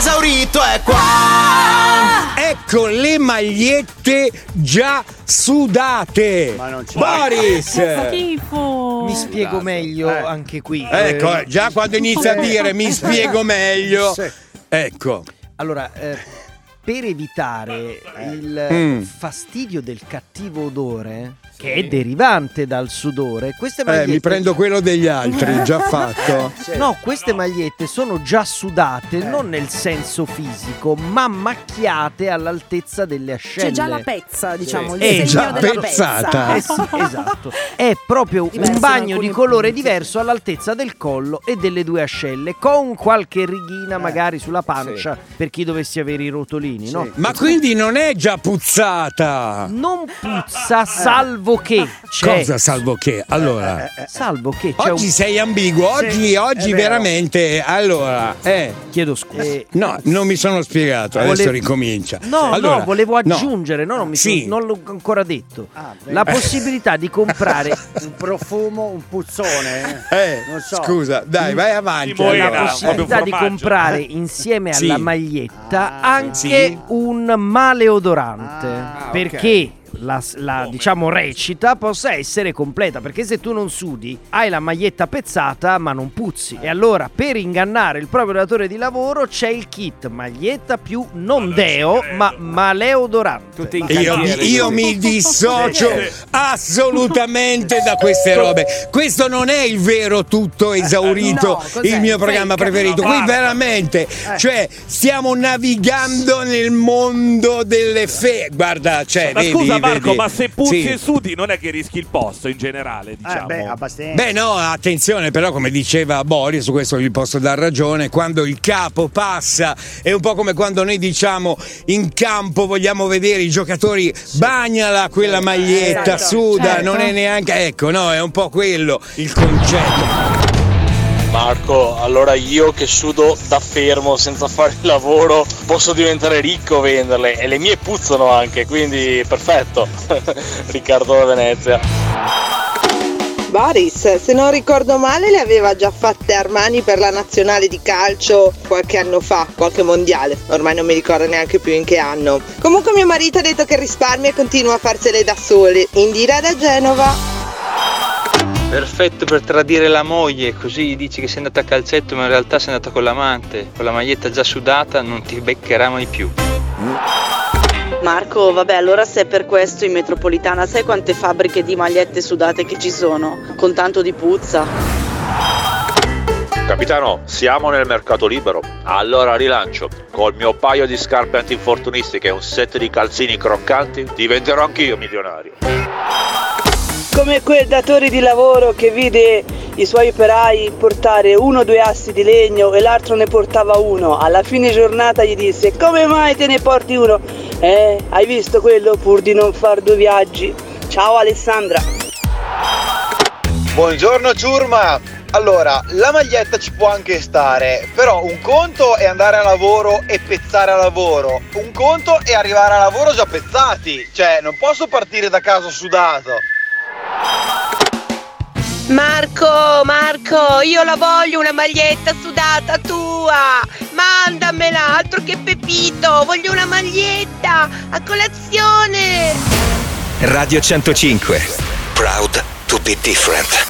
esaurito è qua. Ecco le magliette già sudate. Ma non c'è. Boris! Che schifo. Mi spiego meglio anche qui. Ecco, Eh, già quando inizia a dire mi spiego meglio. Ecco. Allora, eh, per evitare il Mm. fastidio del cattivo odore, che è derivante dal sudore, queste Eh, magliette... mi prendo quello degli altri, già fatto. No, queste magliette sono già sudate non nel senso fisico, ma macchiate all'altezza delle ascelle. C'è già la pezza, diciamo, il È segno già della pezzata. Eh sì, esatto. È proprio Diversi un bagno di colore punti. diverso all'altezza del collo e delle due ascelle, con qualche righina magari sulla pancia per chi dovesse avere i rotolini, no? Ma quindi non è già puzzata? Non puzza salvo che c'è. Cosa salvo che? Allora, Salvo che c'è oggi un... sei ambiguo, oggi, oggi è vero. veramente. Allora, eh. Chiedo scusa. Eh, No, non mi sono spiegato, adesso Volevo- ricomincia. No, Allora, no, volevo no. aggiungere, no, non, mi Sì. sono- non l'ho ancora detto. Ah, la possibilità di comprare Un profumo, un puzzone. Eh, Non so. scusa, dai, vai avanti. Moena. la allora. possibilità di comprare insieme Sì. alla maglietta Ah, anche sì. un maleodorante Ah, perché la, la, diciamo recita possa essere completa perché se tu non sudi hai la maglietta pezzata ma non puzzi. E allora per ingannare il proprio datore di lavoro c'è il kit maglietta più non deo ma maleodorante Tutti in Io, io mi dissocio assolutamente da queste robe. Questo non è il vero tutto esaurito, No, il mio Fake. programma preferito. No, Qui veramente, cioè, stiamo navigando nel mondo delle fe. Guarda, cioè, Ma vedi, scusa Marco, vedi. ma se puzzi Sì. e sudi non è che rischi il posto in generale, Eh, diciamo. beh, abbastanza. Beh no, attenzione però come diceva Boris, su questo gli posso dar ragione, quando il capo passa è un po' come quando noi diciamo in campo vogliamo vedere i giocatori, bagnala quella maglietta, Esatto, suda, certo. non è neanche, ecco no, è un po' quello il concetto. Marco, allora io che sudo da fermo senza fare il lavoro posso diventare ricco venderle e le mie puzzano anche, quindi perfetto. Riccardo da Venezia. Boris, se non ricordo male, le aveva già fatte Armani per la nazionale di calcio qualche anno fa, qualche mondiale. Ormai non mi ricordo neanche più in che anno. Comunque mio marito ha detto che risparmia e continua a farsele da sole. Indira da Genova. Perfetto per tradire la moglie, così dici che sei andata a calcetto ma in realtà sei andata con l'amante, con la maglietta già sudata non ti beccherà mai più. Marco, vabbè, allora se è per questo in metropolitana, sai quante fabbriche di magliette sudate che ci sono? Con tanto di puzza. Capitano, siamo nel mercato libero. Allora rilancio. Col mio paio di scarpe antinfortunistiche e un set di calzini croccanti, diventerò anch'io milionario. Come quel datore di lavoro che vide i suoi operai portare uno o due assi di legno e l'altro ne portava uno. Alla fine giornata gli disse: Come mai te ne porti uno? Eh, hai visto quello pur di non far due viaggi? Ciao Alessandra. Buongiorno ciurma! Allora, la maglietta ci può anche stare, però un conto è andare a lavoro e pezzare a lavoro, un conto è arrivare a lavoro già pezzati, cioè non posso partire da casa sudato. Marco, Marco, io la voglio una maglietta sudata tua. Mandamela, altro che Pepito. Voglio una maglietta a colazione. Radio 105. Proud to be different.